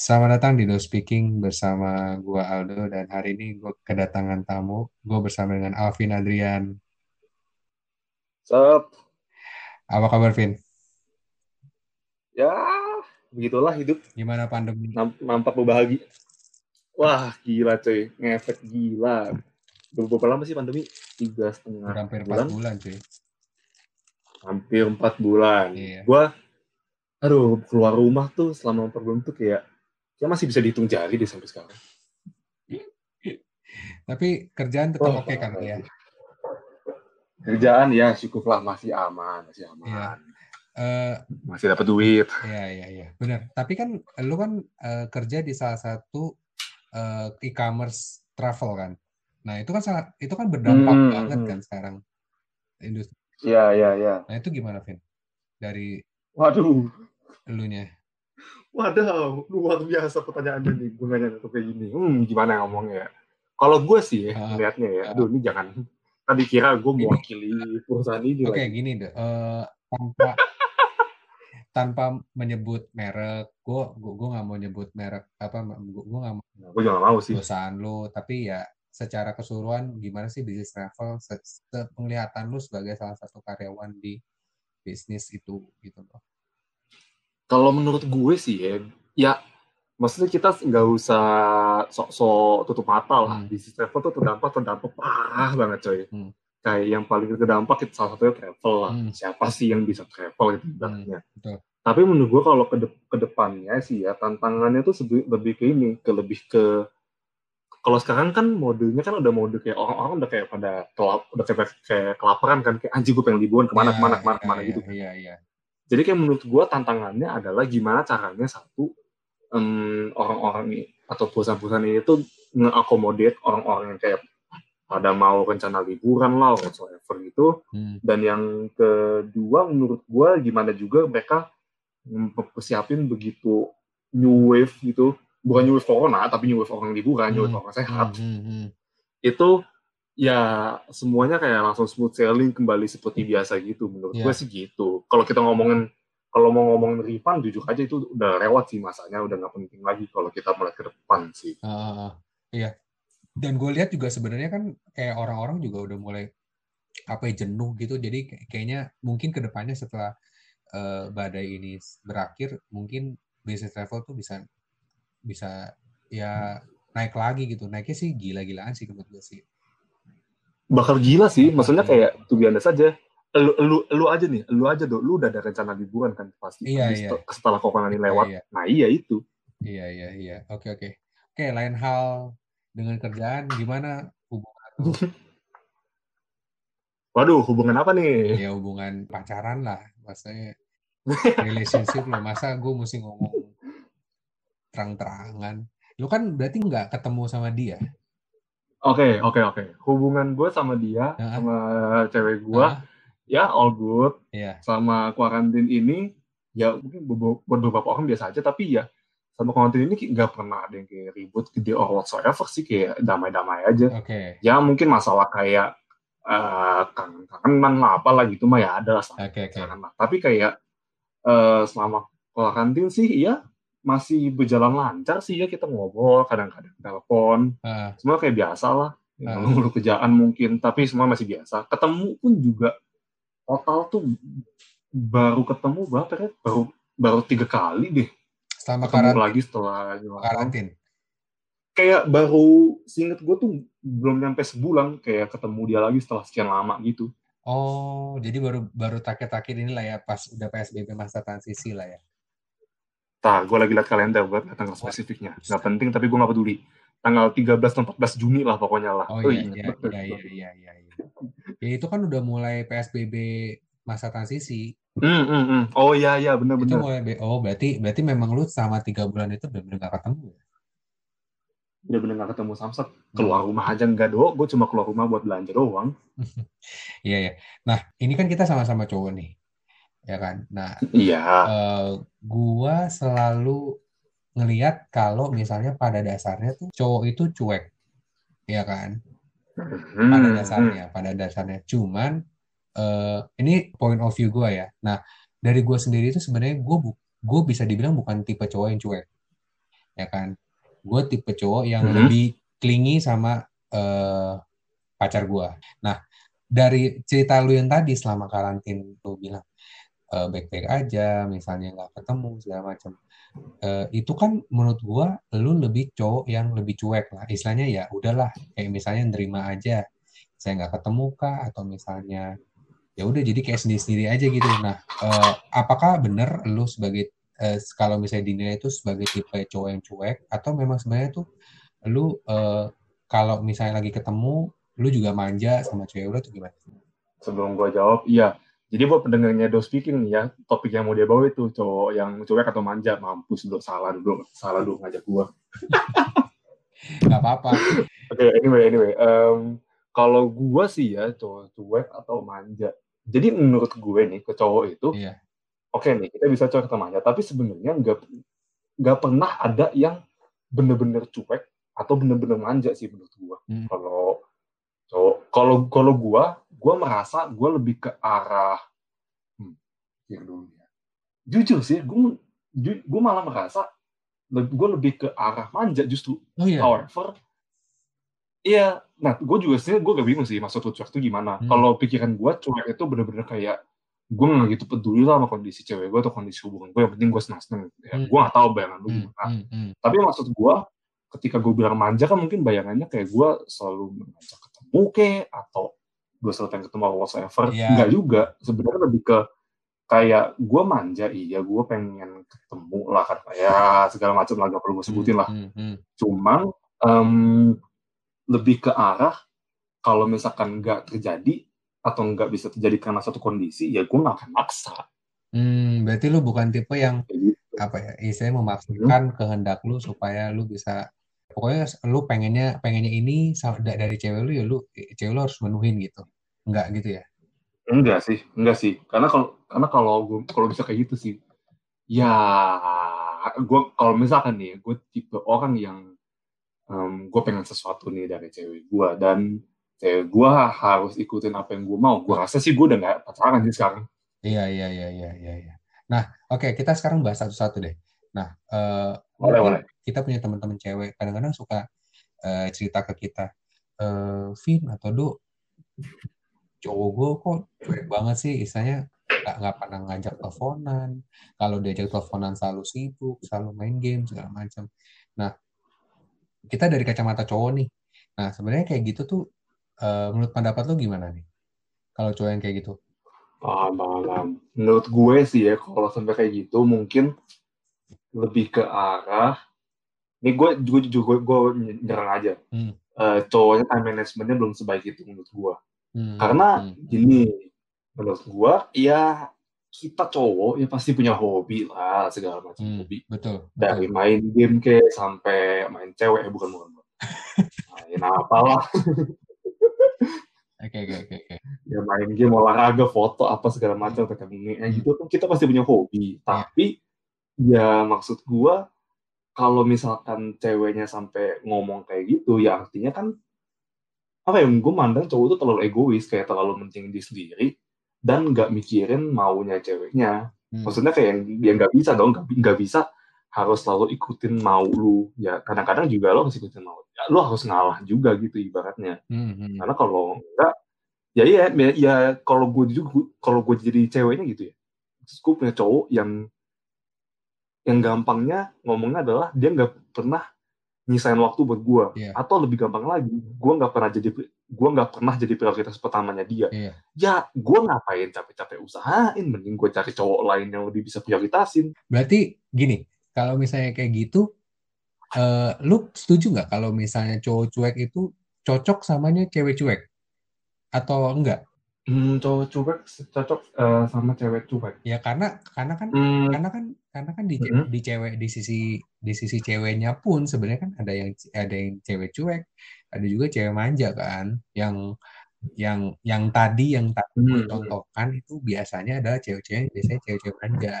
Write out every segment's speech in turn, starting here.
Selamat datang di No Speaking bersama gua Aldo dan hari ini gue kedatangan tamu. Gue bersama dengan Alvin Adrian. Sup? Apa kabar, Vin? Ya, begitulah hidup. Gimana pandemi? Nam nampak berbahagia. Wah, gila cuy. Ngefek gila. Berapa lama sih pandemi? Tiga setengah hampir 4 bulan? bulan, cuy. Hampir empat bulan. Iya. Gua, aduh, keluar rumah tuh selama empat bulan tuh kayak, kayak masih bisa dihitung jari deh sampai sekarang. Tapi kerjaan tetap Wah, oke kan ya? Kerjaan ya syukurlah masih aman, masih aman. Iya. Eh, Masih dapat duit. Iya, iya, iya. Benar. Tapi kan lu kan eh, kerja di salah satu eh, e-commerce travel kan. Nah, itu kan sangat itu kan berdampak Hmm, banget hmm. kan sekarang industri. Iya, iya, iya. Nah, itu gimana, Vin? Dari Waduh. elunya. Waduh, luar biasa pertanyaannya nih. Gue nanya tuh kayak gini. Hmm, gimana ngomongnya ya? Kalau gue sih ya, Ah. ya, Ah. aduh ini jangan. Tadi kira gue mewakili perusahaan ini Oke, lagi. gini deh. eh, tanpa tanpa menyebut merek, gue gue nggak mau nyebut merek apa, gue nggak mau Nah, gue juga gak mau sih. perusahaan lu, tapi ya secara keseluruhan gimana sih bisnis travel, se, se- penglihatan lu sebagai salah satu karyawan di bisnis itu gitu loh. Kalau menurut gue sih ya, ya maksudnya kita nggak usah sok-sok tutup mata lah. Hmm. Bisnis travel tuh terdampak, terdampak parah banget coy. Hmm. Kayak yang paling terdampak itu salah satunya travel lah. Hmm. Siapa sih yang bisa travel gitu ibaratnya. betul. Tapi menurut gue kalau ke, de- ke depannya sih ya tantangannya tuh lebih ke ini, ke lebih ke kalau sekarang kan modenya kan udah mode kayak orang-orang udah kayak pada kelap, udah kayak, kayak kelaparan kan kayak anjing gue pengen liburan ke mana Ya, ke mana ke mana ya, ke mana ya, gitu. Iya, iya. Jadi kayak menurut gue tantangannya adalah gimana caranya satu em, orang-orang ini atau perusahaan-perusahaan ini tuh nge-accommodate orang-orang yang kayak pada mau rencana liburan lah whatsoever gitu Hmm. dan yang kedua menurut gue gimana juga mereka mempersiapin begitu new wave gitu bukan new wave corona tapi new wave orang liburan new wave Hmm. orang sehat Hmm, hmm, hmm. itu ya semuanya kayak langsung smooth sailing kembali seperti biasa gitu menurut Iya. gue sih gitu kalau kita ngomongin kalau mau ngomongin refund jujur aja itu udah lewat sih masanya udah nggak penting lagi kalau kita melihat ke depan sih ah. iya. Dan gue lihat juga sebenarnya kan kayak orang-orang juga udah mulai apa ya jenuh gitu. Jadi kayak- kayaknya mungkin ke depannya setelah eh, badai ini berakhir, mungkin bisnis travel tuh bisa bisa ya naik lagi gitu. Naiknya sih gila-gilaan sih menurut gue sih. bakal gila sih maksudnya kayak tuh biasa saja lu, lu, lu aja nih lu aja dong lu udah ada rencana liburan kan pasti Iya, Habis iya. setel- setelah corona ini lewat Iya, nah iya itu iya, iya, iya. Oke, oke. Oke, lain hal dengan kerjaan gimana hubungan lu? waduh hubungan apa nih ya hubungan pacaran lah maksudnya relationship loh masa gue mesti ngomong terang-terangan lu kan berarti nggak ketemu sama dia Oke, oke, oke. Hubungan gue sama dia, Ah. sama cewek gue, Ah, ya all good. iya Sama kuarantin ini, ya mungkin beberapa orang biasa aja, tapi ya sama kuarantin ini nggak pernah ada yang kayak ribut gede or whatsoever sih, kayak damai-damai aja. oke Ya mungkin masalah kayak eh, kangen-kangenan lah, apalah gitu mah ya ada lah oke oke pacaran lah. Tapi kayak eh, selama kuarantin sih, ya masih berjalan lancar sih ya kita ngobrol, kadang-kadang telepon, Ah, semua kayak biasa lah Ah. ngeluh kerjaan mungkin tapi semua masih biasa ketemu pun juga total tuh baru ketemu berapa ya? Baru baru tiga kali deh. Selama ketemu karan- lagi setelah karantin. Kayak baru singet gue tuh belum nyampe sebulan kayak ketemu dia lagi setelah sekian lama gitu. Oh jadi baru baru takir-takir inilah ya pas udah PSBB masa transisi lah ya. Tah, gue lagi liat kalender buat tanggal spesifiknya. Nggak penting, tapi gue nggak peduli. Tanggal 13 atau 14 Juni lah pokoknya lah. oh Oh, iya iya betul. iya iya iya iya iya. ya itu kan udah mulai PSBB masa transisi Hmm, hmm, hmm. Oh iya, iya, itu bener-bener. mulai oh berarti berarti memang lu selama tiga bulan itu benar-benar nggak ketemu ya? Bener-bener nggak ketemu Samsat. Keluar rumah aja nggak do. Gue cuma keluar rumah buat belanja doang. Iya ya. Nah, ini kan kita sama-sama cowok nih, ya kan. Nah, Iya. eh, gua selalu ngelihat kalau misalnya pada dasarnya tuh cowok itu cuek, ya kan. Pada Hmm, dasarnya, pada dasarnya. Cuman eh, ini point of view gua ya. Nah, dari gua sendiri itu sebenarnya gue gue bisa dibilang bukan tipe cowok yang cuek, ya kan gue tipe cowok yang Mhm. lebih clingy sama eh, pacar gue nah dari cerita lu yang tadi selama karantin lu bilang eh, baik-baik aja misalnya nggak ketemu segala macam Eh, itu kan menurut gua lu lebih cowok yang lebih cuek lah istilahnya ya udahlah kayak misalnya nerima aja saya nggak ketemu kah atau misalnya ya udah jadi kayak sendiri-sendiri aja gitu nah eh, apakah bener lu sebagai eh, kalau misalnya dinilai itu sebagai tipe cowok yang cuek atau memang sebenarnya tuh lu eh, kalau misalnya lagi ketemu lu juga manja sama cewek lu tuh gimana? Sebelum gue jawab, iya. Jadi buat pendengarnya Do Speaking nih ya, topik yang mau dia bawa itu cowok yang cuek atau manja, mampus dulu, salah dulu, salah dulu ngajak gue. Nggak apa-apa. Oke, anyway, anyway. Em, kalau gue sih ya, cowok cuek atau manja. Jadi menurut gue nih, ke cowok itu, Iya. oke nih, kita bisa cuek atau manja, tapi sebenarnya nggak nggak pernah ada yang bener-bener cuek atau bener-bener manja sih menurut gue. Hmm. Kalau cowok, kalau kalau gue, gue merasa gue lebih ke arah, hmm, dulu ya. Jujur sih, gue gue malah merasa gue lebih ke arah manja justru. Oh iya. However, iya, nah gue juga sih gue gak bingung sih maksud lu cuek itu gimana. Hmm. Kalau pikiran gue cuek itu bener-bener kayak gue nggak gitu peduli lah sama kondisi cewek gue atau kondisi hubungan gue. Yang penting gue senang-senang. Ya, Hmm. Gue gak tahu bayangan lu Hmm, gimana. hmm, hmm. Tapi maksud gue ketika gue bilang manja kan mungkin bayangannya kayak gue selalu mengajak ketemu ke atau gue selalu pengen ketemu whatsoever. Iya. Enggak juga. Sebenarnya lebih ke kayak gue manja iya gue pengen ketemu lah kan ya segala macam lah gak perlu gue sebutin lah Hmm, hmm. cuman em, lebih ke arah kalau misalkan nggak terjadi atau nggak bisa terjadi karena satu kondisi ya gue nggak akan maksa Hmm, berarti lu bukan tipe yang gitu. apa ya istilahnya memaksakan kehendak lu supaya lu bisa pokoknya lu pengennya pengennya ini dari cewek lu ya lu cewek lu harus menuhin gitu. Enggak gitu ya? Enggak sih enggak sih. Karena kalau karena kalau gue kalau bisa kayak gitu sih. Ya gue kalau misalkan nih gue tipe orang yang gue pengen sesuatu nih dari cewek gue dan cewek gue harus ikutin apa yang gue mau gue rasa sih gue udah nggak pacaran sih sekarang. Iya iya iya iya iya iya. nah oke kita sekarang bahas satu-satu deh. Nah eh, boleh boleh kita punya teman-teman cewek kadang-kadang suka eh, cerita ke kita eh Vin atau Do cowok gue kok cuek banget sih istilahnya nggak nggak pernah ngajak teleponan. Kalau diajak teleponan selalu sibuk selalu main game segala macam. Nah kita dari kacamata cowok nih. Nah sebenarnya kayak gitu tuh eh, menurut pendapat lo gimana nih? Kalau cowok yang kayak gitu. Paham paham. menurut gue sih ya kalau sampai kayak gitu mungkin lebih ke arah ini gue gue gue, gue, nyerang aja. Hmm. Eh, cowoknya time managementnya belum sebaik itu menurut gue Hmm, karena hmm, gini menurut gue ya kita cowok ya pasti punya hobi lah segala macam hmm, hobi. Betul dari betul. main game ke sampai main cewek eh, bukan bukan bukan. main apalah. Oke oke oke oke. Ya main game olahraga foto apa segala macam ketemu Hmm. gitu kan kita pasti punya hobi. Tapi ya maksud gua kalau misalkan ceweknya sampai ngomong kayak gitu ya artinya kan apa ya gue mandang cowok itu terlalu egois kayak terlalu penting diri sendiri dan nggak mikirin maunya ceweknya. Hmm, maksudnya kayak ya nggak bisa dong nggak nggak bisa harus selalu ikutin mau lu. Ya kadang-kadang juga lo harus ikutin mau ya, lo harus ngalah juga gitu ibaratnya. Hmm, hmm. karena kalau enggak ya iya ya, ya kalau gue juga kalau gue jadi ceweknya gitu ya. Terus gue punya cowok yang yang gampangnya ngomongnya adalah dia nggak pernah nyisain waktu buat gue Iya. atau lebih gampang lagi gue nggak pernah jadi gue nggak pernah jadi prioritas pertamanya dia Iya. ya gue ngapain capek-capek usahain mending gue cari cowok lain yang lebih bisa prioritasin Berarti gini, kalau misalnya kayak gitu, eh, lu setuju nggak kalau misalnya cowok cuek itu cocok samanya cewek cuek? Atau enggak? hmm, cowok cuek cocok eh, sama cewek cuek Ya karena karena kan hmm, karena kan karena kan di, Mhm. di cewek di sisi di sisi ceweknya pun sebenarnya kan ada yang ada yang cewek cuek, ada juga cewek manja kan, yang yang yang tadi yang tadi Hmm. contohkan itu biasanya adalah cewek-cewek biasanya cewek-cewek manja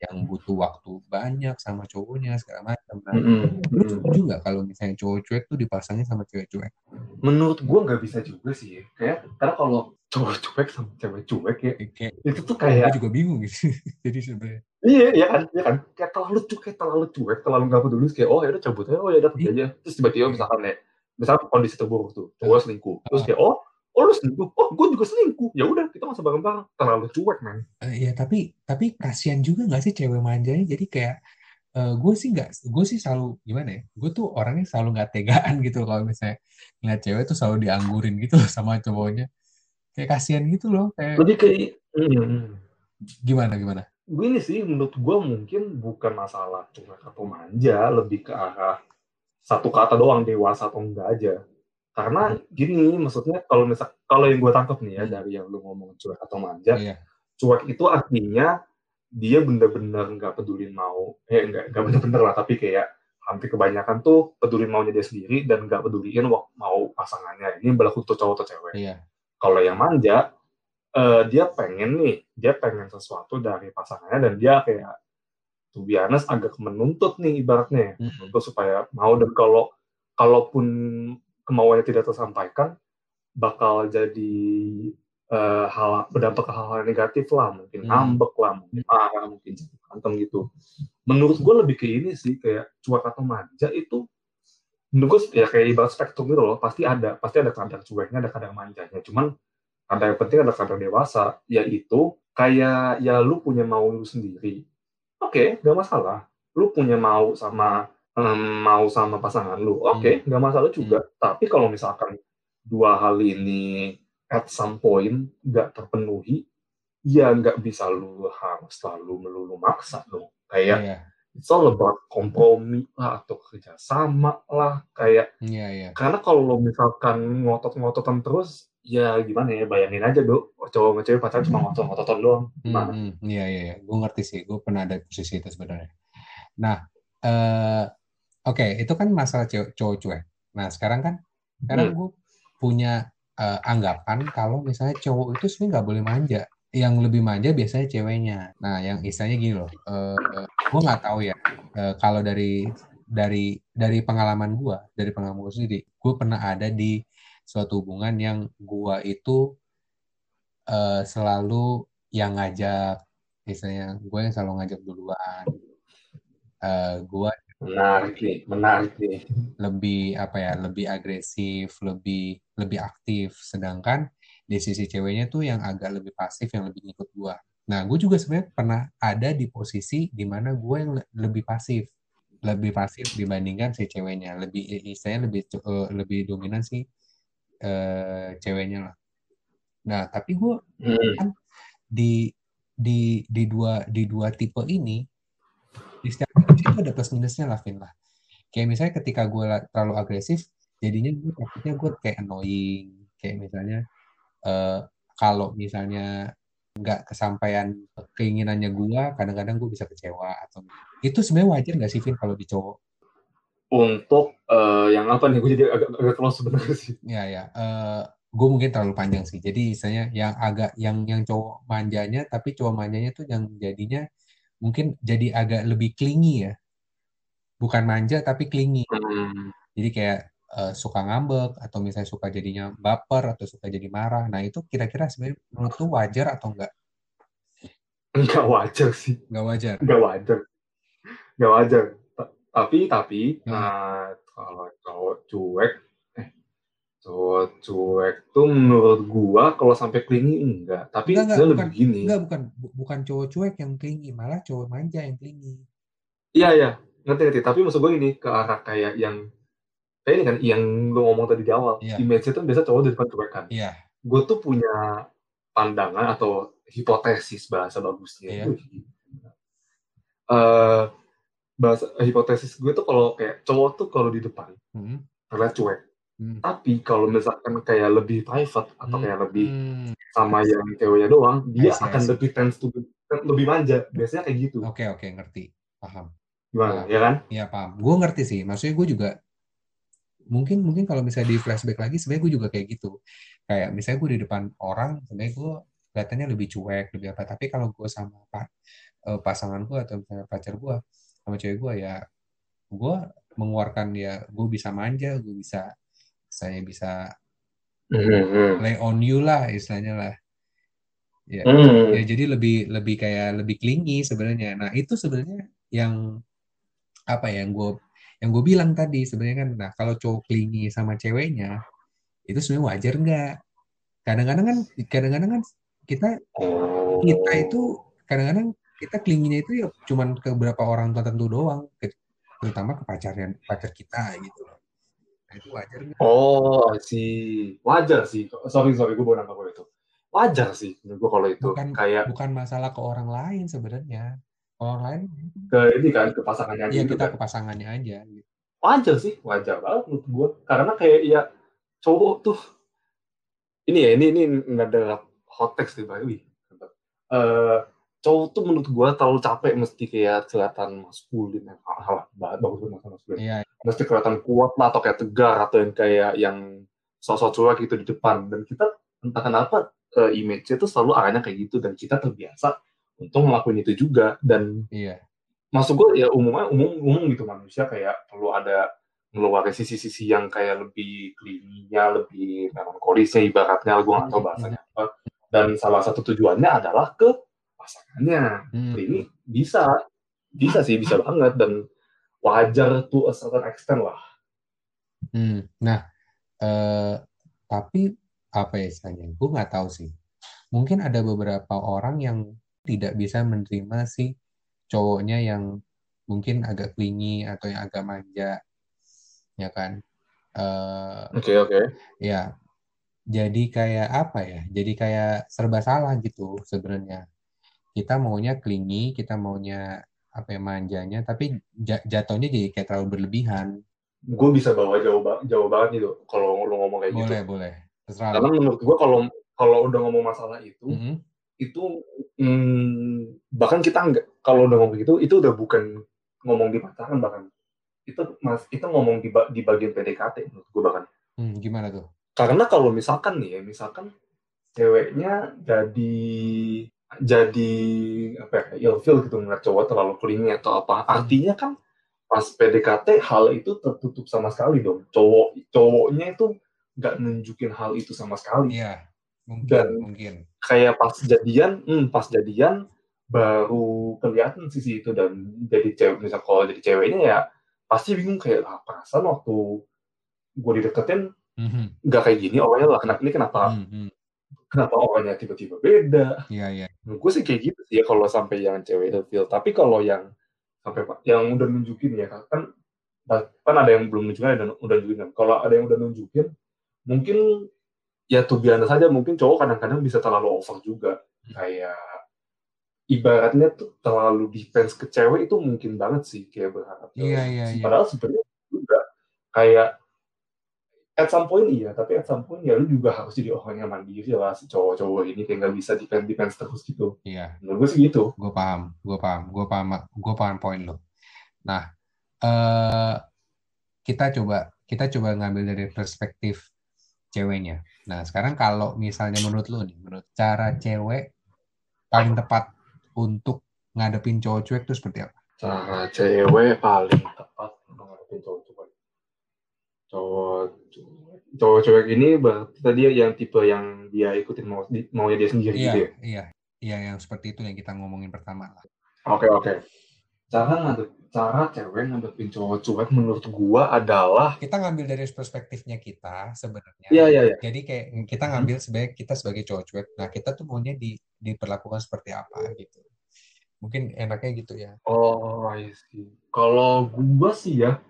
yang butuh waktu banyak sama cowoknya segala macam. Nah, Mm-mm. lu Mm. setuju nggak kalau misalnya cowok cuek tuh dipasangnya sama cewek cuek? menurut gue nggak bisa juga sih kayak karena kalau cowok cuek sama cewek cuek ya. Kayak itu tuh kayak juga bingung gitu. Jadi sebenarnya. Iya iya kan iya kan. Kayak terlalu cuek terlalu cuek terlalu nggak peduli. Kayak oh ya udah cabut aja. Oh ya udah pergi Iya. aja. Terus tiba-tiba misalkan ya misalkan kondisi terburuk tuh cowok selingkuh. Terus kayak oh oh lu selingkuh? Oh gue juga selingkuh. Ya udah kita masa bareng-bareng. Terlalu cuek man Eh, ya tapi tapi kasihan juga nggak sih cewek manjanya? Jadi kayak gue sih nggak gue sih selalu gimana ya gue tuh orangnya selalu nggak tegaan gitu kalau misalnya ngeliat cewek tuh selalu dianggurin gitu loh sama cowoknya kayak kasihan gitu loh kayak lebih kayak hmm, gimana gimana? Gini sih menurut gue mungkin bukan masalah cuek atau manja lebih ke arah satu kata doang dewasa atau enggak aja. Karena gini maksudnya kalau misal kalau yang gue tangkap nih ya dari yang lu ngomong cuek atau manja Iya. cuek itu artinya dia bener-bener nggak peduli mau eh nggak nggak bener-bener lah tapi kayak hampir kebanyakan tuh peduli maunya dia sendiri dan nggak peduliin mau pasangannya. Ini berlaku untuk cowok atau cewek. Iya kalau yang manja eh, dia pengen nih dia pengen sesuatu dari pasangannya dan dia kayak to be honest agak menuntut nih ibaratnya Mm. menuntut supaya mau dan kalau kalaupun kemauannya tidak tersampaikan bakal jadi eh, hal berdampak ke hal-hal negatif lah mungkin Hmm. ngambek lah mungkin marah mungkin berantem gitu menurut gue lebih ke ini sih kayak cuek atau manja itu menurut gue ya kayak ibarat spektrum gitu loh. Pasti ada pasti ada kadar cueknya ada kadar manjanya. Cuman ada yang penting ada kadar dewasa yaitu kayak ya lu punya mau lu sendiri. Oke nggak masalah. Lu punya mau sama em, mau sama pasangan lu oke nggak masalah juga. Tapi kalau misalkan dua hal ini at some point nggak terpenuhi ya nggak bisa lu harus selalu melulu maksa dong. Kayak iya it's all about kompromi lah atau kerjasama lah kayak iya iya. karena kalau lo misalkan ngotot-ngototan terus ya gimana ya bayangin aja do cowok sama cewek pacaran cuma ngotot-ngototan doang. Gimana? Hmm, hmm. iya iya iya. Gue ngerti sih. Gue pernah ada posisi itu sebenarnya. Nah eh oke itu kan masalah cowok cuek. Nah sekarang kan sekarang Hmm. gue punya eh, anggapan kalau misalnya cowok itu sebenarnya nggak boleh manja. Yang lebih manja biasanya ceweknya. Nah yang istilahnya gini loh eh gue nggak tahu ya. Eh, kalau dari dari dari pengalaman gue dari pengalaman gue sendiri gue pernah ada di suatu hubungan yang gue itu eh, selalu yang ngajak misalnya gue yang selalu ngajak duluan. Eh gue menarik nih menarik nih. lebih apa ya lebih agresif lebih lebih aktif. Sedangkan di sisi ceweknya tuh yang agak lebih pasif yang lebih ngikut gue nah gue juga sebenarnya pernah ada di posisi di mana gue yang le- lebih pasif. Lebih pasif dibandingkan si ceweknya. Lebih istilahnya lebih eh, lebih dominan si eh, ceweknya lah. Nah tapi gue Hmm. di di di dua di dua tipe ini di setiap posisi itu ada plus minusnya lah Vin lah. Kayak misalnya ketika gue la- terlalu agresif jadinya gue takutnya gue kayak annoying. Kayak misalnya eh, kalau misalnya nggak kesampaian keinginannya gue kadang-kadang gue bisa kecewa atau itu sebenarnya wajar nggak sih Vin kalau di cowok? Untuk eh, yang apa nih? Gue jadi agak agak close sebenarnya sih. Ya ya eh, gue mungkin terlalu panjang sih. Jadi misalnya yang agak yang yang cowok manjanya tapi cowok manjanya tuh yang jadinya mungkin jadi agak lebih clingy ya. Bukan manja tapi clingy. Hmm. jadi kayak eh, suka ngambek atau misalnya suka jadinya baper atau suka jadi marah. Nah itu kira-kira sebenarnya menurut lu wajar atau enggak? Nggak wajar sih. Nggak wajar? Nggak wajar. Nggak wajar. Ta- tapi tapi Hmm. nah, kalau cowok cuek eh cowok cuek tuh menurut gua kalau sampai clingy enggak. Tapi enggak enggak bukan lebih gini. enggak bukan. Bu- bukan cowok cuek yang clingy malah cowok manja yang clingy iya iya. Ngerti ngerti. Tapi maksud gua ini ke arah kayak yang ini kan yang lu ngomong tadi di awal Iya. image itu biasa cowok di depan kan iya gue tuh punya pandangan atau hipotesis bahasa bagusnya Iya. Wih, eh bahasa hipotesis gue tuh kalau kayak cowok tuh kalau di depan Hmm. terlihat cuek Hmm. tapi kalau misalkan kayak lebih private atau Hmm. kayak lebih Hmm. sama yang ceweknya doang dia I akan lebih tense to be- lebih manja biasanya kayak gitu oke oke ngerti paham gimana ya kan Iya paham. Gue ngerti sih. Maksudnya gue juga mungkin mungkin kalau misalnya di flashback lagi sebenarnya gue juga kayak gitu. Kayak misalnya gue di depan orang sebenarnya gue kelihatannya lebih cuek lebih apa. Tapi kalau gue sama pa- eh, pasangan gue atau misalnya pacar gue sama cewek gue ya gue mengeluarkan ya gue bisa manja, gue bisa saya bisa Hmm. lay on you lah istilahnya lah ya Hmm. ya jadi lebih lebih kayak lebih clingy sebenarnya nah itu sebenarnya yang apa ya yang gue yang gue bilang tadi sebenarnya kan nah kalau cowok clingy sama ceweknya itu sebenarnya wajar nggak kadang-kadang kan kadang-kadang kan kita Oh. kita itu kadang-kadang kita clingy-nya itu ya cuman ke beberapa orang tertentu doang ke- terutama ke pacarnya pacar kita gitu loh nah, itu wajar nggak Oh, sih. Wajar sih. Sorry, sorry, gue baru nangkap itu. Wajar sih menurut gue kalau itu. bukan Kayak bukan masalah ke orang lain sebenarnya orang lain ke ini kan, ke pasangannya aja ya gitu kita kan. ke pasangannya aja gitu. Wajar sih, wajar banget menurut gue. Karena kayak ya cowok tuh ini ya, ini ini nggak ada hot text nih, Pak. Wih, mantap. Eh, cowok tuh menurut gue terlalu capek mesti kayak kelihatan maskulin ya. Halah, banget bagus banget maskulin. iya Mesti kelihatan kuat lah atau kayak tegar atau yang kayak yang sosok cuek gitu di depan. Dan kita entah kenapa eh, image-nya tuh selalu arahnya kayak gitu dan kita terbiasa untuk ngelakuin itu juga dan iya maksud gue ya umumnya umum umum gitu manusia kayak perlu ada ngeluarin sisi-sisi yang kayak lebih klininya, lebih melankolisnya ibaratnya, gue nggak tahu bahasanya apa. Dan salah satu tujuannya adalah ke pasangannya. Hmm. Ini bisa, bisa sih, bisa banget dan wajar tuh a certain extent lah. Hmm. Nah, eh, tapi apa ya istilahnya? Gue nggak tahu sih. Mungkin ada beberapa orang yang tidak bisa menerima si cowoknya yang mungkin agak clingy atau yang agak manja, ya kan? Eh, Oke oke. ya, jadi kayak apa ya? Jadi kayak serba salah gitu sebenarnya. Kita maunya clingy, kita maunya apa ya manjanya, tapi ja- jatuhnya jadi kayak terlalu berlebihan. Gue bisa bawa jauh, ba- jauh banget gitu kalau lo ngomong kayak gitu. Boleh, boleh. Terserah. Karena menurut gue kalau kalau udah ngomong masalah itu, Mhm. Itu hmm, bahkan kita nggak kalau udah ngomong gitu itu udah bukan ngomong di pacaran bahkan. Itu mas itu ngomong di, di bagian PDKT menurut gue bahkan. Hmm, gimana tuh? karena kalau misalkan nih ya misalkan ceweknya jadi jadi apa ya ilfil gitu ngeliat cowok terlalu clingy atau apa. Artinya kan pas PDKT hal itu tertutup sama sekali dong. Cowok cowoknya itu nggak nunjukin hal itu sama sekali. Iya, mungkin, Dan- mungkin. kayak pas jadian, hmm, pas jadian baru kelihatan sisi itu dan jadi cewek misal kalau jadi ceweknya ya pasti bingung kayak ah, perasaan waktu gue dideketin Mhm, nggak kayak gini orangnya lah kenapa ini kenapa hmm, hmm. kenapa orangnya tiba-tiba beda Iya, iya. menurut gue sih kayak gitu sih ya kalau sampai yang cewek ilfil tapi kalau yang sampai yang udah nunjukin ya kan kan ada yang belum nunjukin ada yang udah nunjukin kalau ada yang udah nunjukin mungkin ya tuh biasa saja mungkin cowok kadang-kadang bisa terlalu over juga kayak ibaratnya tuh terlalu defense ke cewek itu mungkin banget sih kayak berharap. Iya, iya, iya. padahal sebenarnya juga kayak at some point iya tapi at some point ya lu juga harus jadi orang yang mandiri lah si cowok-cowok ini kayak nggak bisa defense defense terus gitu Iya, menurut gue sih gitu gue paham, gue paham, gue paham, gue paham poin lo. Nah, eh kita coba kita coba ngambil dari perspektif ceweknya. Nah, sekarang kalau misalnya menurut lo nih, menurut cara cewek paling tepat untuk ngadepin cowok cuek itu seperti apa? cara cewek paling tepat untuk ngadepin cowok-cowok cowok cowok cewek ini berarti tadi yang tipe yang dia ikutin mau maunya dia sendiri Iya, gitu ya iya, iya yang seperti itu yang kita ngomongin pertama lah. oke oke cara ngadep cara cewek ngadepin cowok cuek menurut gua adalah Kita ngambil dari perspektifnya kita sebenarnya. iya iya iya Jadi kayak kita ngambil sebagai kita sebagai cowok cuek. Nah, kita tuh maunya di, diperlakukan seperti apa gitu. Mungkin enaknya gitu ya. oh I see kalau gua sih ya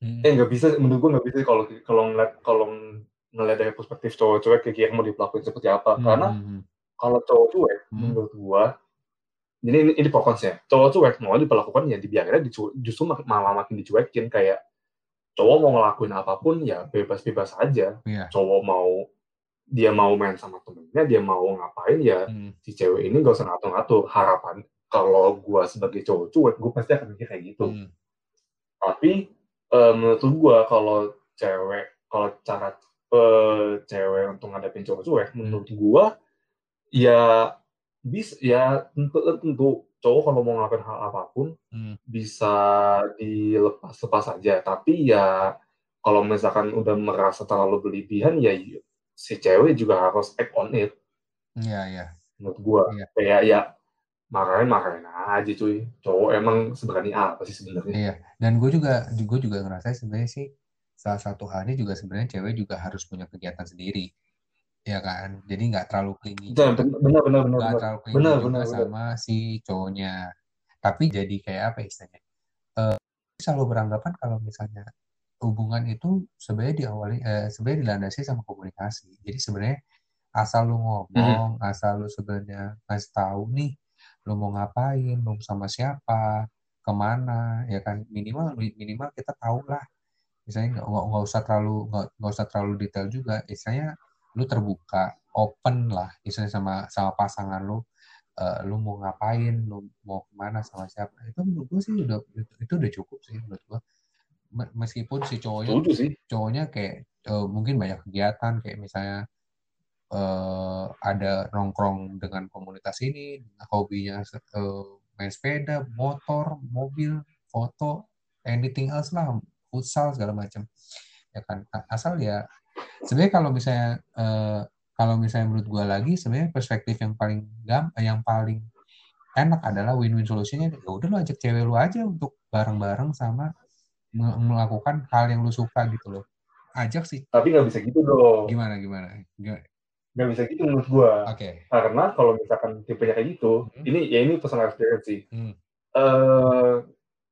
Hmm. eh nggak bisa menurut gua nggak bisa kalau kalau ngeliat kalau ngeliat dari perspektif cowok cuek kayak yang mau diperlakuin seperti apa Hmm, karena kalau cowok cuek Hmm. menurut gua jadi ini, ini pokoknya cowok cuek mau diperlakukan ya dibiarin justru malah makin dicuekin kayak cowok mau ngelakuin apa pun ya bebas-bebas aja Iya. cowok mau dia mau main sama temennya dia mau ngapain ya Hmm. si cewek ini gak usah ngatur-ngatur harapan kalau gua sebagai cowok cuek gua pasti akan mikir kayak gitu Hmm. tapi eh, menurut gua kalau cewek kalau cara eh, cewek untuk ngadepin cowok cuek menurut gua ya bisa ya tentu tentu cowok kalau mau ngelakuin hal apa pun Hmm. bisa dilepas lepas saja tapi ya kalau misalkan udah merasa terlalu berlebihan ya si cewek juga harus act on it. Iya, iya. menurut gua. Iya. kayak ya marahin marahin aja cuy. Cowok emang seberani apa sih sebenarnya? Iya, dan gue juga gue juga ngerasa sebenarnya sih salah satu halnya juga sebenarnya cewek juga harus punya kegiatan sendiri, ya kan? Jadi nggak terlalu clingy, benar benar benar benar nggak benar terlalu clingy benar juga benar benar sama si cowoknya. Tapi jadi kayak apa istilahnya? Eh, selalu beranggapan kalau misalnya hubungan itu sebenarnya diawali eh, sebenarnya dilandasi sama komunikasi. Jadi sebenarnya asal lu ngomong, asal lu sebenarnya ngasih tahu nih, lu mau ngapain, lu sama siapa, ke mana, ya kan minimal minimal kita tahu lah. Misalnya nggak nggak usah terlalu nggak usah terlalu detail juga. Misalnya lu terbuka, open lah, misalnya sama sama pasangan lu, eh, lu mau ngapain, lu mau ke mana sama siapa. Itu menurut gue sih udah itu, itu udah cukup sih menurut gue. Me- Meskipun si cowoknya sih cowoknya kayak eh, mungkin banyak kegiatan kayak misalnya eh, ada nongkrong dengan komunitas ini, hobinya eh, main sepeda, motor, mobil, foto, anything else lah, futsal segala macam. Ya kan, asal ya sebenarnya kalau misalnya eh, kalau misalnya menurut gua lagi sebenarnya perspektif yang paling gam yang paling enak adalah win-win solusinya ya udah lu ajak cewek lu aja untuk bareng-bareng sama me- melakukan hal yang lu suka gitu loh. Ajak sih tapi nggak bisa gitu dong gimana gimana? Nggak bisa gitu menurut gua Oke. karena kalau misalkan tipenya kayak gitu Hmm. ini ya ini personal experience sih Hmm. eh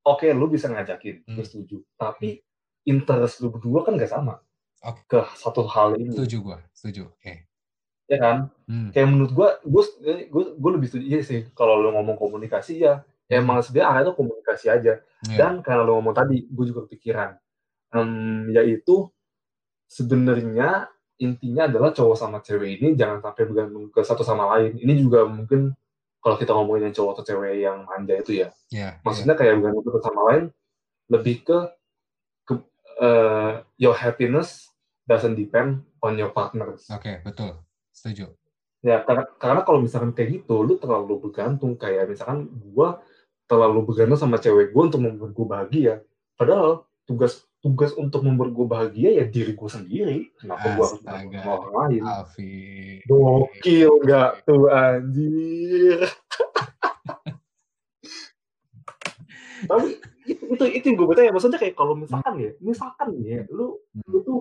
oke lu bisa ngajakin Hmm. gue setuju tapi interest lu berdua kan nggak sama Oke. ke satu hal ini Setuju gua, setuju. Oke. ya kan Hmm. kayak menurut gua gue gue gue lebih setuju iya sih kalau lu ngomong komunikasi ya emang sebenarnya arahnya tuh komunikasi aja Iya. dan kalau lu ngomong tadi gue juga kepikiran Em, yaitu sebenarnya intinya adalah cowok sama cewek ini jangan sampai bergantung ke satu sama lain ini juga mungkin kalau kita ngomongin yang cowok atau cewek yang manja itu ya Iya, maksudnya kayak bergantung satu sama lain lebih ke, eh, your happiness doesn't depend on your partners. Oke, betul. Setuju. ya karena, karena kalau misalkan kayak gitu lu terlalu bergantung kayak misalkan gua terlalu bergantung sama cewek gua untuk membuat gua bahagia padahal tugas tugas untuk membuat gua bahagia ya diri gua sendiri kenapa gua harus sama orang lain Alfi. gokil nggak tuh anjir tapi itu itu, itu yang gue bertanya maksudnya kayak kalau misalkan ya misalkan ya lu lu tuh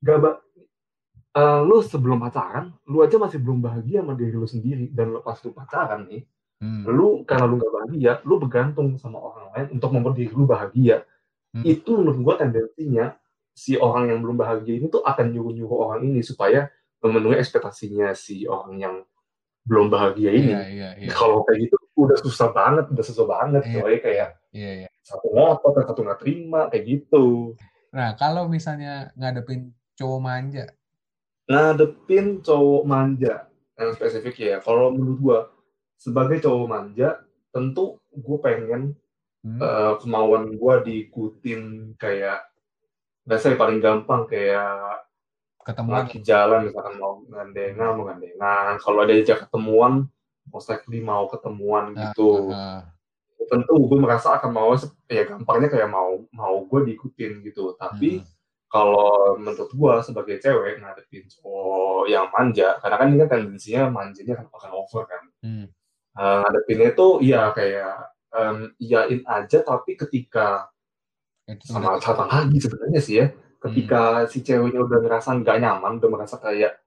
gak ba- eh, lu sebelum pacaran lu aja masih belum bahagia sama diri lu sendiri dan lepas lu pacaran nih Hmm. lu karena lu gak bahagia lu bergantung sama orang lain untuk membuat diri lu bahagia Hmm. itu menurut gua tendensinya si orang yang belum bahagia ini tuh akan nyuruh-nyuruh orang ini supaya memenuhi ekspektasinya si orang yang belum bahagia ini Iya, iya, iya. kalau kayak gitu udah susah banget udah susah banget Iya. coy kayak Iya, iya. Satu ngotot dan satu nggak terima kayak gitu. Nah, kalau misalnya ngadepin cowok manja, ngadepin cowok manja yang spesifik ya. Kalau menurut gua sebagai cowok manja tentu gue pengen hmm, eh, kemauan gua diikutin kayak biasanya paling gampang kayak ketemuan. lagi jalan misalkan mau gandengan mau gandengan. Kalau ada ajak ketemuan most likely mau ketemuan Nah, gitu. eh, tentu gue merasa akan mau ya gampangnya kayak mau mau gue diikutin gitu. Tapi hmm, kalau menurut gua sebagai cewek ngadepin cowok yang manja karena kan ini kan tendensinya manjanya kan akan over kan. Hmm, Eh, ngadepinnya itu ya kayak em, iyain aja tapi ketika itu sama satu lagi sebenarnya sih ya. Ketika si ceweknya udah ngerasa nggak nyaman udah merasa kayak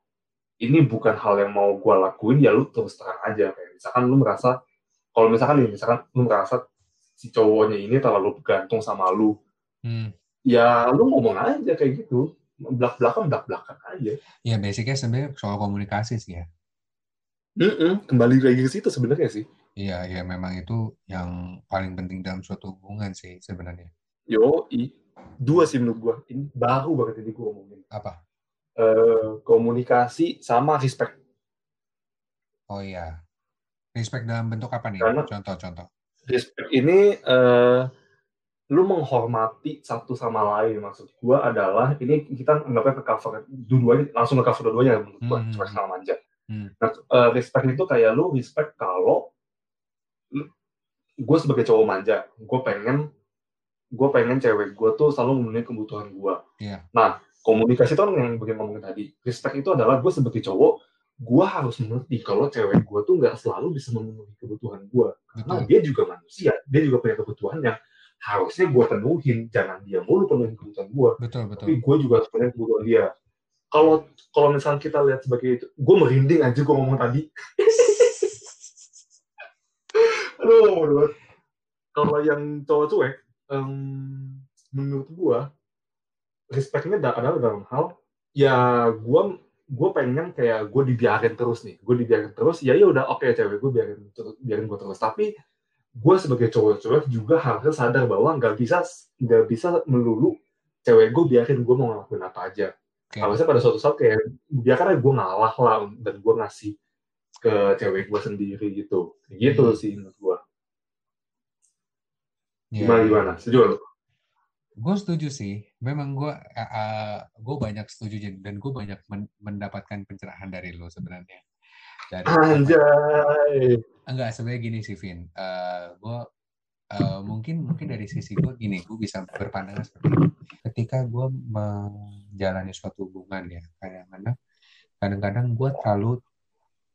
ini bukan hal yang mau gua lakuin ya lu terus terang aja. Kayak misalkan lu merasa kalau misalkan nih misalkan lu merasa si cowoknya ini terlalu bergantung sama lu hmm. ya lu ngomong aja kayak gitu belak belakan belak belakan aja Ya, basicnya sebenarnya soal komunikasi sih ya. Mm-mm, kembali lagi ke situ sebenarnya sih Iya, ya memang itu yang paling penting dalam suatu hubungan sih sebenarnya. yo i dua sih menurut gua ini baru banget ini gua ngomongin Apa? Eh, komunikasi sama respect Oh iya. Respect dalam bentuk apa nih? Contoh-contoh. respect ini eh lu menghormati satu sama lain maksud gua adalah ini kita anggapnya ke cover dua-duanya langsung ke cover dua-duanya menurut gua Hmm. respect sama manja Hmm. nah eh, respect itu kayak lu respect kalau gue sebagai cowok manja gue pengen gue pengen cewek gue tuh selalu memenuhi kebutuhan gue Iya. nah komunikasi itu kan yang bagian ngomongin tadi respect itu adalah gue sebagai cowok gue harus mengerti kalau cewek gue tuh nggak selalu bisa memenuhi kebutuhan gue karena Betul. dia juga manusia dia juga punya kebutuhan yang harusnya gue penuhin. Jangan dia mulu penuhin kebutuhan gue betul betul. Tapi gue juga harus punya kebutuhan dia. Kalau kalau misalnya kita lihat sebagai itu gue merinding aja gue ngomong tadi. Aduh kalau yang cowok cuek em, menurut gue respectnya da- adalah dalam hal ya gue gue pengen kayak gue dibiarin terus nih gue dibiarin terus ya ya udah oke cewek gue biarin biarin gue terus tapi gue sebagai cowok-cowok juga harus sadar bahwa nggak bisa nggak bisa melulu cewek gue biarin gue mau ngelakuin apa aja Oke. harusnya pada suatu saat kayak biarkan gue ngalah lah dan gue ngasih ke cewek gue sendiri gitu gitu Hmm. sih menurut gue Ya. gimana gimana setuju lu? Gue setuju sih. Memang gue gue banyak setuju dan gue banyak men- mendapatkan pencerahan dari lo sebenarnya. Dari anjay. Enggak sebenarnya gini sih Vin. Gue mungkin mungkin dari sisi gue gini gue bisa berpandangan seperti ini ketika gue menjalani suatu hubungan ya kadang-kadang kadang-kadang gue terlalu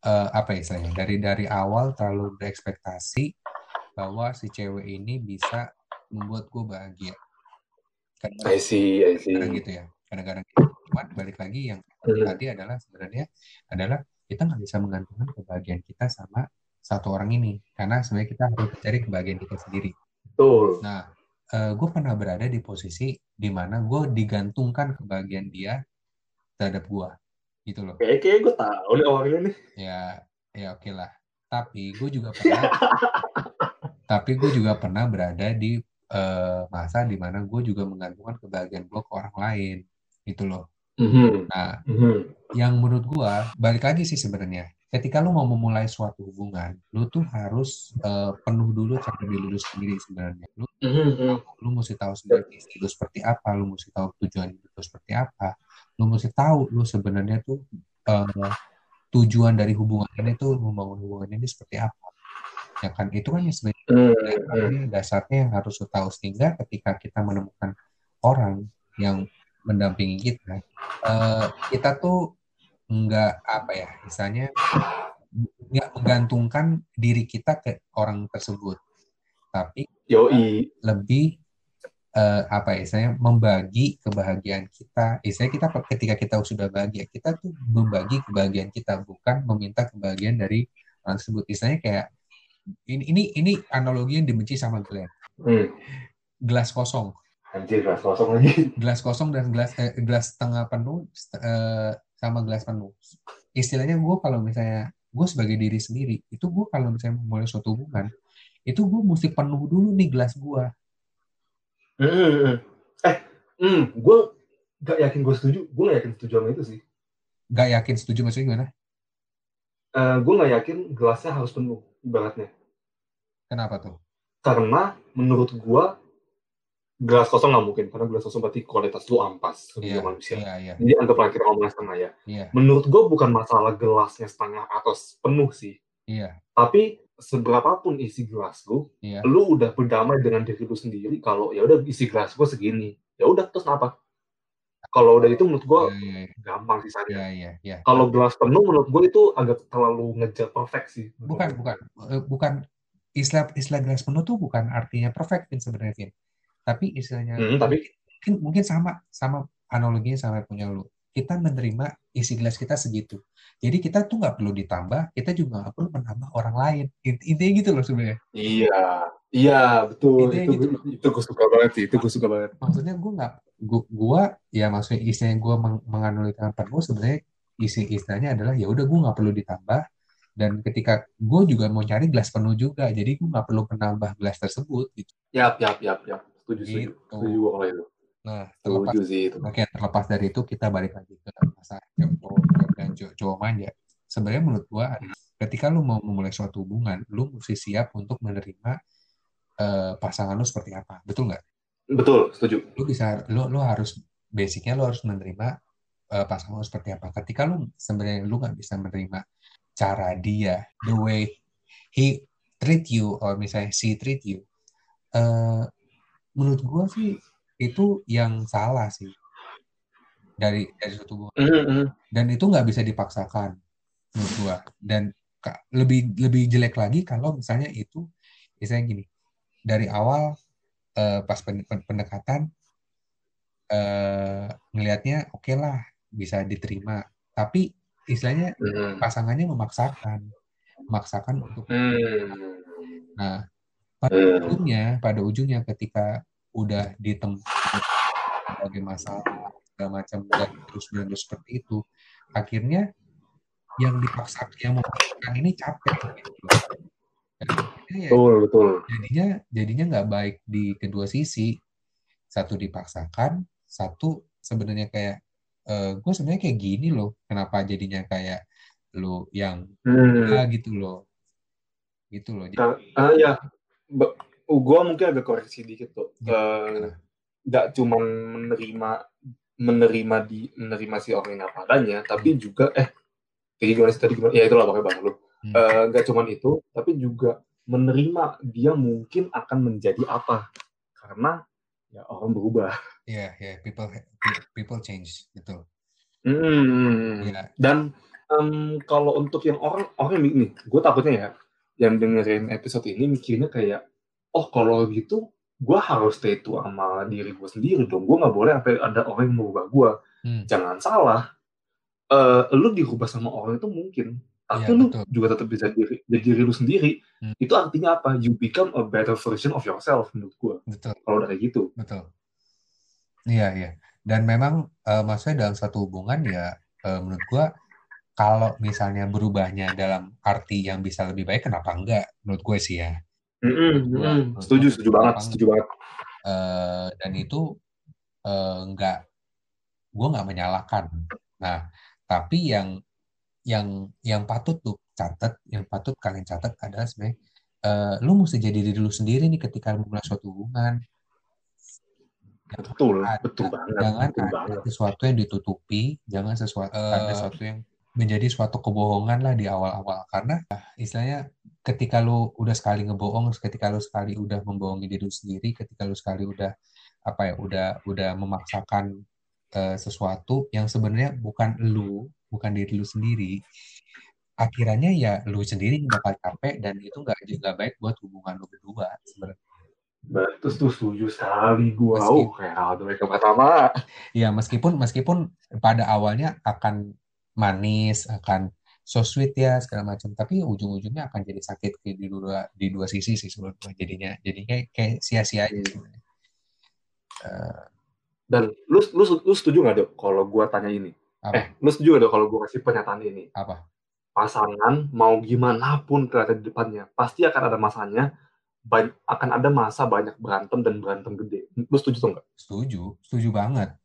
eh, apa ya istilahnya dari dari awal terlalu berekspektasi bahwa si cewek ini bisa membuat gue bahagia kadang-kadang I see I see. kadang gitu ya kadang-kadang gitu. cuman balik lagi yang Hmm. tadi adalah sebenarnya adalah kita nggak bisa menggantungkan kebahagiaan kita sama satu orang ini. Karena sebenarnya kita harus mencari kebahagiaan kita sendiri. Betul. Nah gue pernah berada di posisi di mana gue digantungkan kebahagiaan dia terhadap gue gitu loh. Kayak kayak gue tahu deh orangnya nih. Ya ya oke lah. Tapi gue juga pernah tapi gue juga pernah berada di eh, masa di mana gue juga menggantungkan kebahagiaan gue ke orang lain gitu loh Mhm, nah mhm. yang menurut gua balik lagi sih sebenarnya ketika lu mau memulai suatu hubungan lu tuh harus eh, penuh dulu cara diri lu sendiri sebenarnya lu Mhm, mhm. lu mesti tahu sendiri lu seperti apa lu mesti tahu tujuan lu seperti apa lu mesti tahu lu sebenarnya tuh eh, tujuan dari hubungan ini tuh membangun hubungan ini seperti apa ya kan itu kan yang sebenarnya Mhm, mhm. dasarnya, yang harus lu tahu sehingga ketika kita menemukan orang yang mendampingi kita eh, kita tuh nggak apa ya misalnya nggak menggantungkan diri kita ke orang tersebut tapi Yoi. lebih eh, apa ya saya membagi kebahagiaan kita istilahnya kita ketika kita sudah bahagia kita tuh membagi kebahagiaan kita bukan meminta kebahagiaan dari orang tersebut istilahnya kayak ini ini ini analogi yang dibenci sama Glenn Hmm. gelas kosong Anjir, kelas kosong lagi. gelas kosong dan gelas eh, gelas setengah penuh st- eh, sama gelas penuh istilahnya gue kalau misalnya gue sebagai diri sendiri itu gue kalau misalnya mulai suatu hubungan itu gue mesti penuh dulu nih gelas gue Hmm, hmm, hmm. Eh, hmm, gue gak yakin gue setuju. Gue gak yakin setuju sama itu sih. nggak yakin setuju maksudnya gimana Eh, gue gak yakin gelasnya harus penuh, ibaratnya. kenapa tuh Karena menurut gue, gelas kosong gak mungkin. Karena gelas kosong berarti kualitas lu ampas sebagai iya manusia. iya iya Jadi anggaplah kita ngomong setengah ya. iya Menurut gue bukan masalah gelasnya setengah atau penuh sih. iya Tapi seberapapun isi gelas lu, iya lu udah berdamai dengan diri lu sendiri kalau ya udah isi gelas gue segini. Ya udah terus apa? Kalau udah itu menurut gue iya iya gampang sisanya. iya iya iya Kalau gelas penuh menurut gue itu agak terlalu ngejar perfect sih. bukan bukan Eh, bukan istilah istilah gelas penuh tuh bukan artinya perfect Vin sebenarnya Vin tapi istilahnya Hmm, tapi mungkin mungkin sama sama analoginya sama punya lu kita menerima isi gelas kita segitu jadi kita tuh nggak perlu ditambah kita juga nggak perlu menambah orang lain Int- intinya gitu loh sebenarnya iya, iya betul. Intinya Itu, gitu. itu gue suka banget sih. Itu gue suka banget. maksudnya gue nggak gua, gua ya maksudnya istilahnya gue meng menganalogikan penuh sebenarnya isi istilahnya adalah ya udah gue nggak perlu ditambah dan ketika gue juga mau cari gelas penuh juga jadi gue nggak perlu menambah gelas tersebut gitu Yap, yap, yap, yap. Setuju, setuju. Gitu. Setuju gue kalau itu. nah terlepas Setuju sih itu. Oke, terlepas dari itu kita balik lagi ke masalah cowok dan cowok, cowok manja. Sebenarnya menurut gua ketika lu mau memulai suatu hubungan, lu mesti siap untuk menerima eh, pasangan lu seperti apa. Betul nggak? Betul, setuju. Lu bisa, lu, lu harus basicnya lu harus menerima eh, pasangan lu seperti apa. Ketika lu sebenarnya lu nggak bisa menerima cara dia, the way he treat you, or misalnya she treat you, eh, menurut gua sih itu yang salah sih. dari dari suatu hubungan Mm-mm. dan itu nggak bisa dipaksakan menurut gua dan lebih lebih jelek lagi kalau misalnya itu misalnya gini dari awal eh, pas pen- pen- pendekatan ngelihatnya oke lah bisa diterima tapi istilahnya Mm. pasangannya memaksakan memaksakan untuk Hmm. nah Hmm. ujungnya pada ujungnya ketika udah ditempuh berbagai masalah segala macam dan terus menerus seperti itu akhirnya yang dipaksa yang memaksakan ini capek gitu. Ya Betul, betul. jadinya jadinya nggak baik di kedua sisi satu dipaksakan satu sebenarnya kayak gue sebenarnya kayak gini loh kenapa jadinya kayak lu yang Hmm. ah, gitu loh gitu loh Jadi, Ka- Ah ya, Be- gua mungkin agak koreksi dikit tuh. Eh, Nggak cuma menerima menerima di menerima si orang yang apa adanya, tapi juga eh kayak gimana sih tadi gimana? Ya itulah pakai bahasa lu. Hmm. Eh, Nggak cuma itu, tapi juga menerima dia mungkin akan menjadi apa karena ya orang berubah. ya ya people people change gitu Hmm. ya Dan em, kalau untuk yang orang orang yang nih, gue takutnya ya, yang dengerin episode ini mikirnya kayak, oh kalau gitu, gue harus stay tua sama diri gue sendiri dong. Gue nggak boleh sampai ada orang yang merubah gue. Hmm. Jangan salah, eh lu dirubah sama orang itu mungkin, tapi Iya, lu betul. juga tetap bisa diri, jadi diri lu sendiri. Hmm. Itu artinya apa? You become a better version of yourself menurut gue. betul Kalau udah kayak gitu. betul iya iya dan memang eh, maksudnya dalam satu hubungan ya eh, menurut gua kalau misalnya berubahnya dalam arti yang bisa lebih baik kenapa enggak menurut gue sih ya Mm-mm, Gua- mm-mm. gua- Setuju, gua- setuju banget, setuju banget. Eh, dan itu eh, enggak gue nggak menyalahkan nah tapi yang yang yang patut tuh catat yang patut kalian catat adalah sebenarnya eh, lu mesti jadi diri lu sendiri nih ketika memulai suatu hubungan. Jangan Betul, ada- betul banget, jangan betul ada banget. sesuatu yang ditutupi, jangan sesuatu ada sesuatu yang menjadi suatu kebohongan lah di awal-awal. Karena ah, istilahnya ketika lu udah sekali ngebohong, ketika lu sekali udah membohongi diri lu sendiri, ketika lu sekali udah apa ya, udah udah memaksakan eh, sesuatu yang sebenarnya bukan lu, bukan diri lu sendiri, akhirnya ya lu sendiri bakal capek dan itu nggak nggak baik buat hubungan lu berdua sebenarnya. Betul tuh setuju sekali gua. Meski- Oh, kayak Aldo yang pertama. Ya, meskipun meskipun pada awalnya akan manis, akan so sweet ya segala macam, tapi ujung-ujungnya akan jadi sakit di dua di dua sisi sih menurut gue. Jadinya jadi kayak kayak sia-sia aja Hmm. sebenarnya. Eh, Dan lu lu lu setuju nggak dok kalau gua tanya ini? Apa Eh, lu setuju dok kalau gua kasih pernyataan ini? apa? Pasangan mau gimana pun kelihatan di depannya, pasti akan ada masanya. akan ada masa banyak berantem dan berantem gede. Lu setuju tuh nggak? Setuju, setuju banget.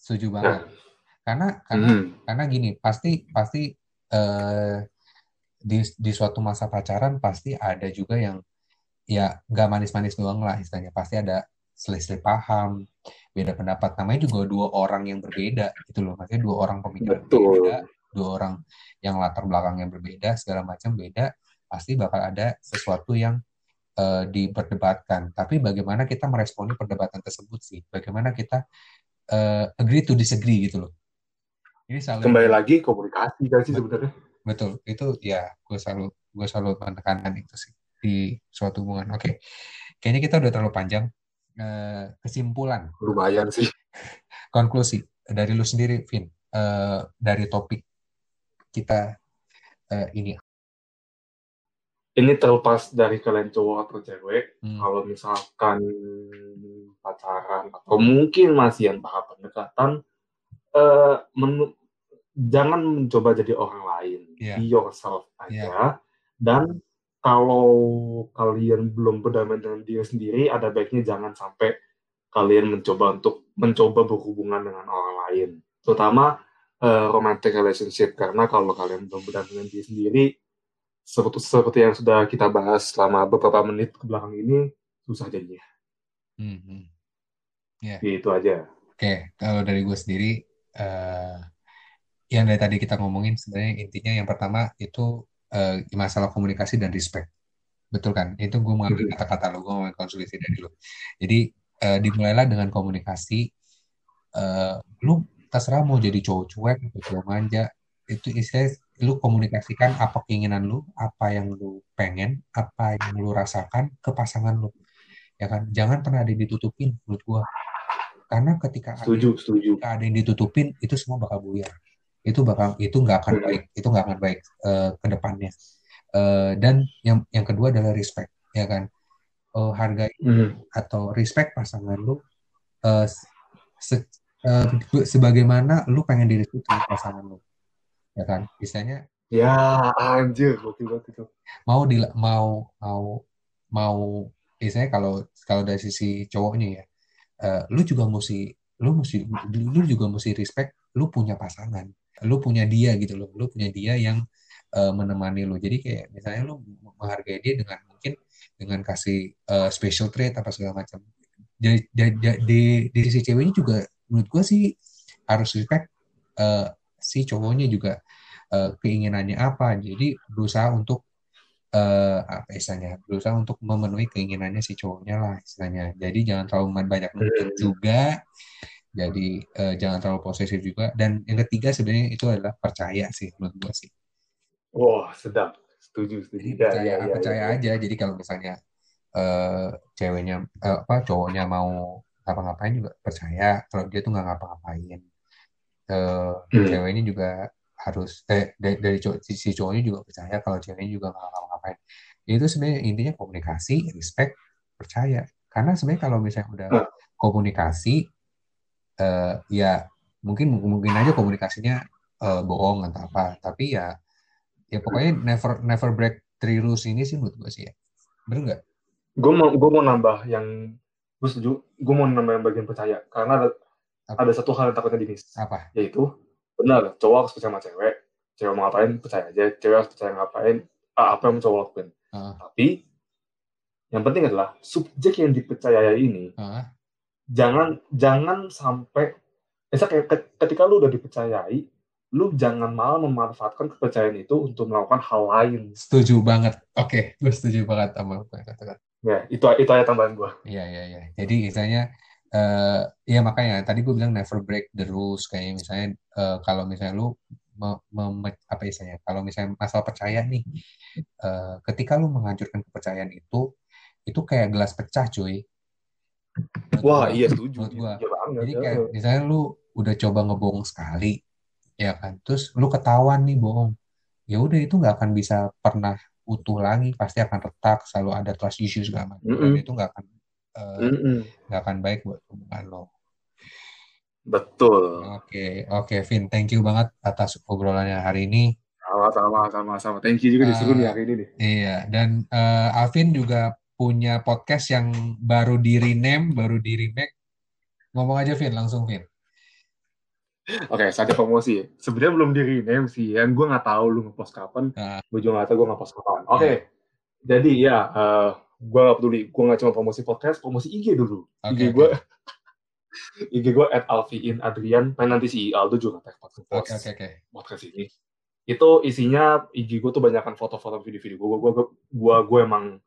Setuju Nah, banget. Karena karena hmm, karena gini, pasti pasti eh, di di suatu masa pacaran pasti ada juga yang ya nggak manis-manis doang lah istilahnya pasti ada selisih paham. Beda pendapat. Namanya juga dua orang yang berbeda gitu loh. Maksudnya dua orang pemikiran betul. berbeda dua orang yang latar belakangnya berbeda segala macam beda pasti bakal ada sesuatu yang eh, diperdebatkan. Tapi bagaimana kita meresponi perdebatan tersebut sih? Bagaimana kita eh, agree to disagree gitu loh. Ini selalu Kembali lagi komunikasi kan sih sebenarnya. betul. Itu ya gue selalu gue selalu menekankan itu sih di suatu hubungan. Oke. Kayaknya kita udah terlalu panjang Eh, kesimpulan. Lumayan sih. konklusi. Dari lu sendiri Vin Eh, dari topik kita eh, ini. Ini terlepas dari kalian cowok atau cewek, Hmm, kalau misalkan pacaran atau mungkin masih yang tahap pendekatan, menu- jangan mencoba jadi orang lain, Iya. be yourself aja. Dan kalau kalian belum berdamai dengan diri sendiri, ada baiknya jangan sampai kalian mencoba untuk mencoba berhubungan dengan orang lain, terutama eh, romantic relationship. Karena kalau kalian belum berdamai dengan diri sendiri, seperti seperti yang sudah kita bahas selama beberapa menit ke belakang ini, susah jadinya. hmm, hmm. Gitu aja. Oke, kalau dari gue sendiri, eh, yang dari tadi kita ngomongin sebenarnya intinya yang pertama itu eh, masalah komunikasi dan respect. Betul kan? Itu gue mengambil kata-kata lo, gue mengambil konsultasi dari lo. Jadi eh, dimulailah dengan komunikasi uh, lu terserah mau jadi cowok cuek atau cowok manja. Itu istilah lu komunikasikan apa keinginan lu apa yang lu pengen apa yang lu rasakan ke pasangan lu. Ya kan? Jangan pernah ada yang ditutupin menurut gua. Karena ketika setuju ada, setuju. ketika ada yang ditutupin itu semua bakal buyar itu bakal itu nggak akan baik itu nggak akan baik uh, ke depannya. Uh, dan yang yang kedua adalah respect ya kan? Uh, hargai Hmm. atau respect pasangan lu uh, se- uh, sebagaimana lu pengen diri itu pasangan lu ya kan? Misalnya ya anjir gokil itu. mau di mau mau mau misalnya kalau kalau dari sisi cowoknya ya uh, lu juga mesti lu mesti lu juga mesti respect lu punya pasangan lu punya dia gitu loh lu punya dia yang uh, menemani lu. Jadi kayak misalnya lu menghargai dia dengan mungkin dengan kasih uh, special treat apa segala macam. Di, di, di, di sisi ceweknya juga menurut gue sih harus respect uh, si cowoknya juga uh, keinginannya apa. Jadi berusaha untuk uh, apa istilahnya berusaha untuk memenuhi keinginannya si cowoknya lah istilahnya. Jadi jangan terlalu banyak nuntut juga jadi uh, jangan terlalu posesif juga. Dan yang ketiga sebenarnya itu adalah percaya sih menurut gue sih. Wah sedap. Setuju setuju. Jadi ya, percaya ya, ya, percaya ya, aja. Jadi kalau misalnya uh, ceweknya uh, apa cowoknya mau ngapa-ngapain juga percaya. Kalau dia tuh nggak ngapa-ngapain. Uh, Hmm. ceweknya juga harus eh dari, dari cowok, si cowoknya juga percaya. Kalau ceweknya juga nggak ngapa-ngapain. Itu sebenarnya intinya komunikasi respect percaya. Karena sebenarnya kalau misalnya udah Hmm. komunikasi uh, ya mungkin mungkin aja komunikasinya uh, bohong atau apa. Tapi ya ya pokoknya never never break three rules ini sih menurut gue sih ya. Bener nggak? Gue mau gue mau nambah yang gue setuju. Gue mau nambah yang bagian percaya. Karena ada Apa? ada satu hal yang takutnya di miss apa? Yaitu benar cowok harus percaya sama cewek. Cewek mau ngapain percaya aja. Cewek harus percaya ngapain apa yang cowok lakuin. Uh, tapi yang penting adalah subjek yang dipercaya ini uh, jangan jangan sampai misalnya kayak ke- ketika lu udah dipercayai lu jangan malah memanfaatkan kepercayaan itu untuk melakukan hal lain setuju banget oke gue setuju banget sama apa yang katakan ya itu itu aja tambahan gue Iya, iya, iya. Jadi misalnya, eh ya makanya tadi gue bilang never break the rules. Kayak misalnya, eh, kalau misalnya lu, me- mem- apa istilahnya, kalau misalnya masalah percaya nih, eh, ketika lu menghancurkan kepercayaan itu, itu kayak gelas pecah cuy. Wah gua. iya setuju Menurut gua. Iya banget Jadi ya. kayak misalnya lu udah coba ngebohong sekali, ya kan, terus lu ketahuan nih bohong, ya udah itu nggak akan bisa pernah utuh lagi, pasti akan retak, selalu ada trust issues segala macam, dan Mm-mm. itu nggak akan eh, nggak akan baik buat hubungan lo. betul Oke, oke, Vin, thank you banget atas obrolannya hari ini. sama-sama sama-sama thank you juga disuruh Eh, nih hari ini nih Iya, dan eh, Alvin juga punya podcast yang baru di rename, baru di remake. Ngomong aja, Vin, langsung, Vin. Oke, saatnya promosi. Sebenarnya belum di rename sih, yang gue nggak tahu lu ngepost kapan. Nah. Gue juga nggak tahu gue ngepost kapan. Oke, jadi ya, uh, gue nggak peduli. Gue nggak cuma promosi podcast, promosi IG dulu. Oke, IG gue, IG gue at Alfiin Adrian. Pengen nanti si Aldo juga tag podcast Oke, oke, oke. podcast ini. Itu isinya IG gue tuh banyakkan foto-foto video-video. Gue gue gue gue emang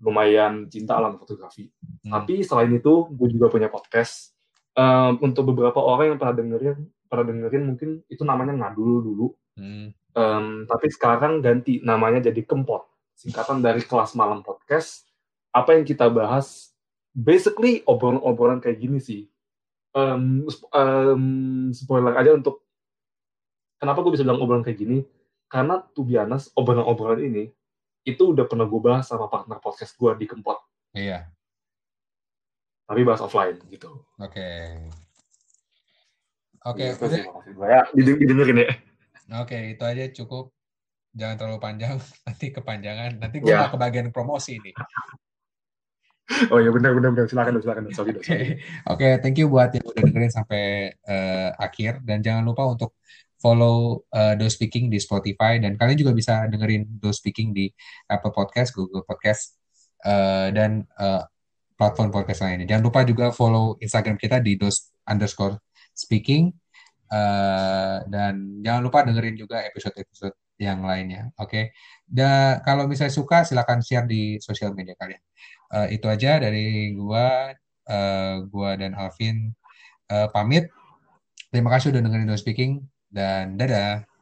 lumayan cinta alam fotografi. Hmm. Tapi selain itu, gue juga punya podcast. Um, untuk beberapa orang yang pernah dengerin, pernah dengerin mungkin itu namanya ngadul dulu. Hmm. Um, tapi sekarang ganti namanya jadi Kempot. Singkatan dari kelas malam podcast. Apa yang kita bahas, basically obrolan-obrolan kayak gini sih. Um, um, spoiler aja untuk kenapa gue bisa bilang obrolan kayak gini. Karena to be honest, obrolan-obrolan ini itu udah pernah gue bahas sama partner podcast gue di Kempot. Iya, Tapi bahas offline gitu. oke. Oke, Gitu udah. sih. Ya, dideng- didengerin ya. Oke, itu aja cukup. Jangan terlalu panjang, nanti kepanjangan. Nanti gue Ya. nggak kebagian promosi nih. Oh iya benar benar benar silakan silakan sorry Oke, oke, thank you buat yang udah dengerin sampai eh, akhir dan jangan lupa untuk follow eh, Do Speaking di Spotify dan kalian juga bisa dengerin Do Speaking di Apple Podcast, Google Podcast eh, dan eh, platform podcast lainnya. Jangan lupa juga follow Instagram kita di dos underscore speaking Eh, dan jangan lupa dengerin juga episode-episode yang lainnya. Oke, dan kalau misalnya suka silakan share di sosial media kalian. Eh, itu aja dari gua, eh, gua dan Alvin eh, pamit. Terima kasih udah dengerin No Speaking dan dadah.